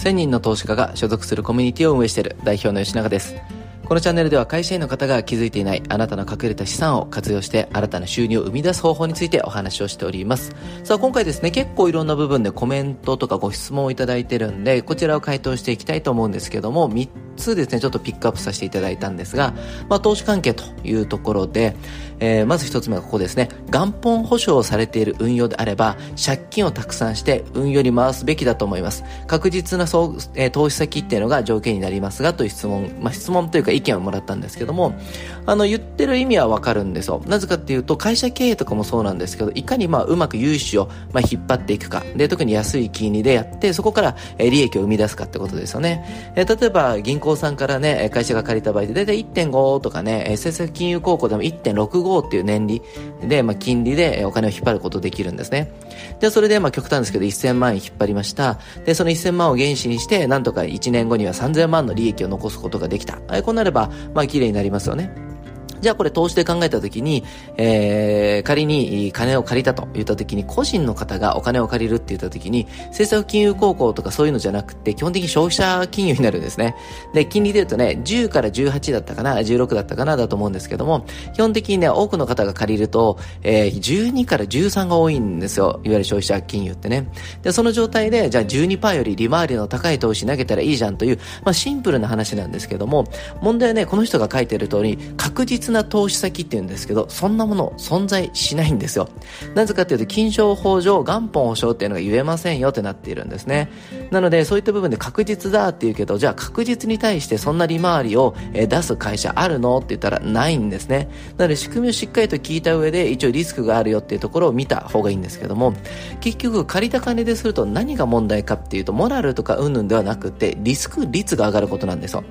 1000人の投資家が所属するコミュニティを運営している代表の吉永です。このチャンネルでは会社員の方が気づいていないあなたの隠れた資産を活用して新たな収入を生み出す方法についてお話をしております。さあ今回ですね、結構いろんな部分でコメントとかご質問をいただいてるんで、こちらを回答していきたいと思うんですけども、3つですね、ちょっとピックアップさせていただいたんですが、まあ投資関係というところで、えー、まず1つ目はここですね、元本保証されている運用であれば、借金をたくさんして運用に回すべきだと思います。確実なそう、えー、投資先っていうのが条件になりますが、という質問、まあ質問というか意見をもらったんですけども、あの、言ってる意味はわかるんですよ。なぜかっていうと、会社経営とかもそうなんですけど、いかにまあ、うまく融資を、まあ、引っ張っていくか。で、特に安い金利でやって、そこから、え利益を生み出すかってことですよね。え例えば、銀行さんからね、会社が借りた場合で、だいたい1.5とかね、政策金融高校でも1.65っていう年利で、まあ、金利でお金を引っ張ることできるんですね。で、それで、まあ、極端ですけど、1000万円引っ張りました。で、その1000万を原資にして、なんとか1年後には3000万の利益を残すことができた。こうなれば、まあ、綺麗になりますよね。じゃあこれ投資で考えたときに、えー、仮に金を借りたと言ったときに、個人の方がお金を借りるって言ったときに、政策金融高校とかそういうのじゃなくて、基本的に消費者金融になるんですね。で、金利で言うとね、10から18だったかな、16だったかな、だと思うんですけども、基本的にね、多くの方が借りると、えー、12から13が多いんですよ。いわゆる消費者金融ってね。で、その状態で、じゃあ12%より利回りの高い投資投げたらいいじゃんという、まあシンプルな話なんですけども、問題はね、この人が書いてる通り、確実な投資先って言うんですけど、そんなもの存在しないんですよ。なぜかっていうと、金賞法上、元本保証っていうのが言えませんよってなっているんですね。なので、そういった部分で確実だって言うけど、じゃあ確実に対してそんな利回りを出す会社あるのって言ったらないんですね。なので、仕組みをしっかりと聞いた上で、一応リスクがあるよっていうところを見た方がいいんですけども、結局借りた金ですると何が問題かっていうと、モラルとかうんぬんではなくて、リスク率が上がることなんですよ。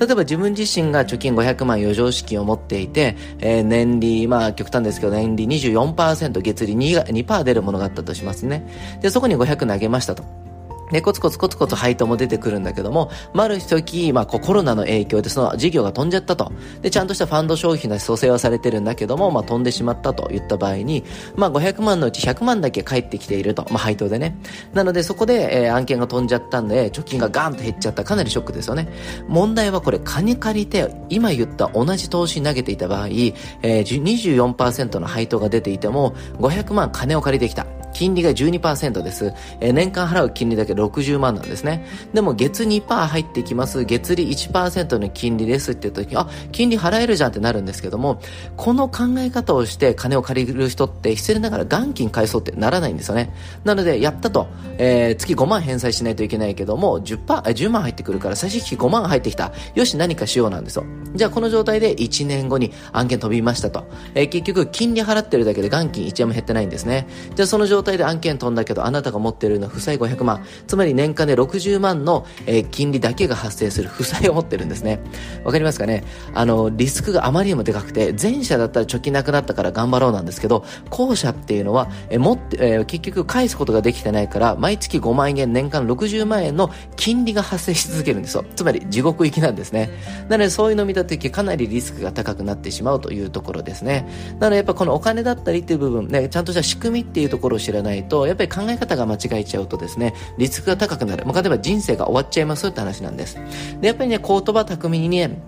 例えば自分自身が貯金500万余剰資金を持っていて、えー、年利、まあ極端ですけど、年利24%、月利 2%, 2出るものがあったとしますね。で、そこに500投げましたと。で、コツコツコツコツ配当も出てくるんだけども、まる一時、まあ、コロナの影響でその事業が飛んじゃったと。で、ちゃんとしたファンド消費の蘇生はされてるんだけども、まあ、飛んでしまったと言った場合に、まあ、500万のうち100万だけ返ってきていると。まあ、配当でね。なので、そこで、えー、案件が飛んじゃったんで、貯金がガーンと減っちゃった。かなりショックですよね。問題はこれ、金借りて、今言った同じ投資に投げていた場合、えー、24%の配当が出ていても、500万金を借りてきた。金利が12%です。えー、年間払う金利だけ60万なんですね。でも月2%入ってきます。月利1%の金利ですって言った時に、あ、金利払えるじゃんってなるんですけども、この考え方をして金を借りる人って失礼ながら元金返そうってならないんですよね。なので、やったと、えー、月5万返済しないといけないけども、10%、10万入ってくるから最終的5万入ってきた。よし、何かしようなんですよ。じゃあこの状態で1年後に案件飛びましたと。えー、結局、金利払ってるだけで元金1円も減ってないんですね。じゃあその状態で案件飛んだけど、あなたが持ってるのは負債500万。つまり年間で60万の、えー、金利だけが発生する負債を持ってるんですね。わかりますかね？あの、リスクがあまりにもでかくて、前者だったら貯金なくなったから頑張ろうなんですけど、後者っていうのは、えー、持って、えー、結局返すことができてないから、毎月5万円、年間60万円の金利が発生し続けるんですよ。つまり地獄行きなんですね。なのでそういうのを見たときかなりリスクが高くなってしまうというところですね。なのでやっぱこのお金だったりっていう部分、ね、ちゃんとした仕組みっていうところを知らないと、やっぱり考え方が間違えちゃうとですね、リスクが高くなる。まあ、例えば人生が終わっちゃいますって話なんです。で、やっぱりね、言葉巧みにね、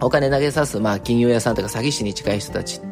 お金投げさす、まあ、金融屋さんとか詐欺師に近い人たちって、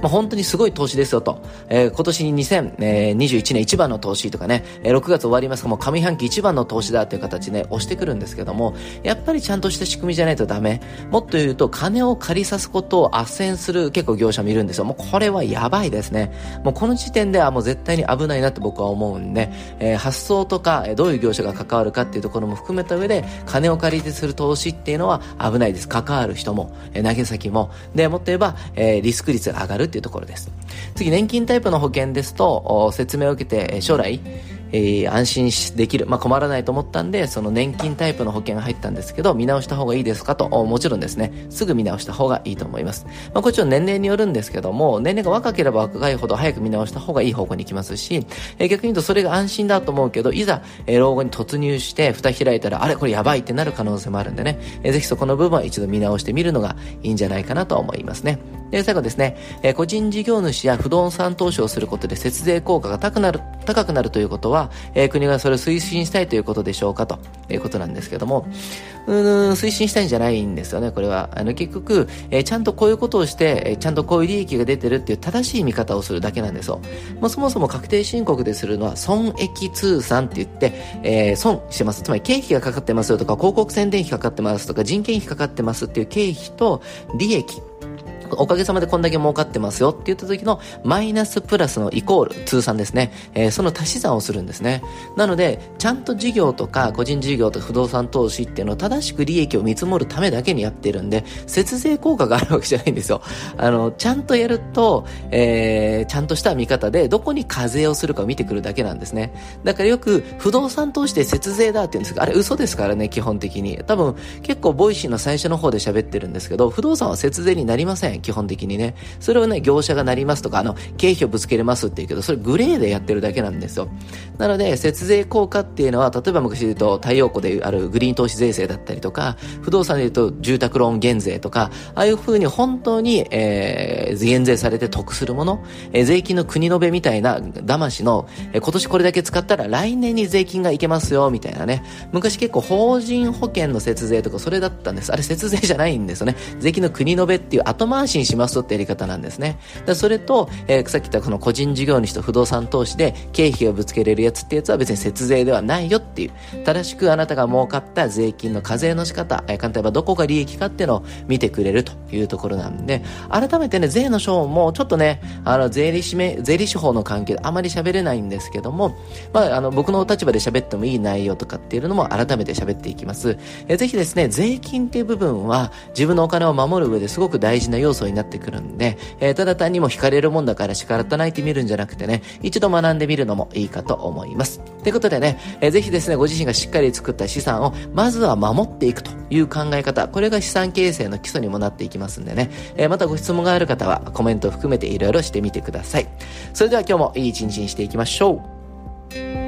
まあ、本当にすごい投資ですよと。えー、今年に2021年一番の投資とかね、えー、6月終わりますかもう上半期一番の投資だという形で、ね、押してくるんですけども、やっぱりちゃんとした仕組みじゃないとダメ。もっと言うと、金を借りさすことを斡旋する結構業者もいるんですよ。もうこれはやばいですね。もうこの時点ではもう絶対に危ないなって僕は思うんで、えー、発想とか、どういう業者が関わるかっていうところも含めた上で、金を借りてする投資っていうのは危ないです。関わる人も、え投げ先も、で、もっと言えば、えリスク率が上がるっていうところです。次、年金タイプの保険ですと、説明を受けて、将来、えー、安心できる、まあ、困らないと思ったんで、その年金タイプの保険が入ったんですけど、見直した方がいいですかと、もちろんですね、すぐ見直した方がいいと思います。まあ、これちょっと年齢によるんですけども、年齢が若ければ若いほど早く見直した方がいい方向に行きますし、えー、逆に言うとそれが安心だと思うけど、いざ、えー、老後に突入して、蓋開いたら、あれこれやばいってなる可能性もあるんでね、えー、ぜひそこの部分は一度見直してみるのがいいんじゃないかなと思いますね。で、最後ですね、え、個人事業主や不動産投資をすることで節税効果が高くなる、高くなるということは、え、国がそれを推進したいということでしょうかということなんですけども、うん、推進したいんじゃないんですよね、これは。あの、結局、え、ちゃんとこういうことをして、え、ちゃんとこういう利益が出てるっていう正しい見方をするだけなんですよ。まあ、そもそも確定申告でするのは、損益通算って言って、えー、損してます。つまり経費がかかってますよとか、広告宣伝費かかってますとか、人件費かかってますっていう経費と利益。おかげさまでこんだけ儲かってますよって言った時のマイナスプラスのイコール、通算ですね。えー、その足し算をするんですね。なので、ちゃんと事業とか個人事業とか不動産投資っていうのを正しく利益を見積もるためだけにやってるんで、節税効果があるわけじゃないんですよ。あの、ちゃんとやると、えー、ちゃんとした見方でどこに課税をするかを見てくるだけなんですね。だからよく不動産投資で節税だって言うんですけど、あれ嘘ですからね、基本的に。多分結構 Voicy の最初の方で喋ってるんですけど、不動産は節税になりません。基本的にね。それをね、業者がなりますとか、あの、経費をぶつけれますって言うけど、それグレーでやってるだけなんですよ。なので、節税効果っていうのは、例えば昔で言うと、太陽光であるグリーン投資税制だったりとか、不動産で言うと住宅ローン減税とか、ああいう風に本当に、えー、減税されて得するもの、えー、税金の国のべみたいな騙しの、えー、今年これだけ使ったら来年に税金がいけますよ、みたいなね。昔結構法人保険の節税とかそれだったんです。あれ節税じゃないんですよね。税金の国のべっていう後回しにしますってやり方なんですね。それと、えー、さっき言ったこの個人事業主と不動産投資で経費をぶつけれるやつってやつは別に節税ではないよっていう、正しくあなたが儲かった税金の課税の仕方、えー、簡単に言えばどこが利益かっていうのを見てくれるというところなんで、改めてね、税の章もちょっとね、あの、税理士め、税理士法の関係であまり喋れないんですけども、まあ、あの、僕の立場で喋ってもいい内容とかっていうのも改めて喋っていきます。えー、ぜひですね、税金っていう部分は自分のお金を守る上ですごく大事な要素になってくるんで、えー、ただ単にも惹かれるもんだから叱らないてみるんじゃなくてね、一度学んでみるのもいいかと思います。ということでね、えー、ぜひですね、ご自身がしっかり作った資産を、まずは守っていくという考え方、これが資産形成の基礎にもなっていきますんでね、えー、またご質問がある方はコメントを含めていろいろしてみてください。それでは今日もいい一日にしていきましょう。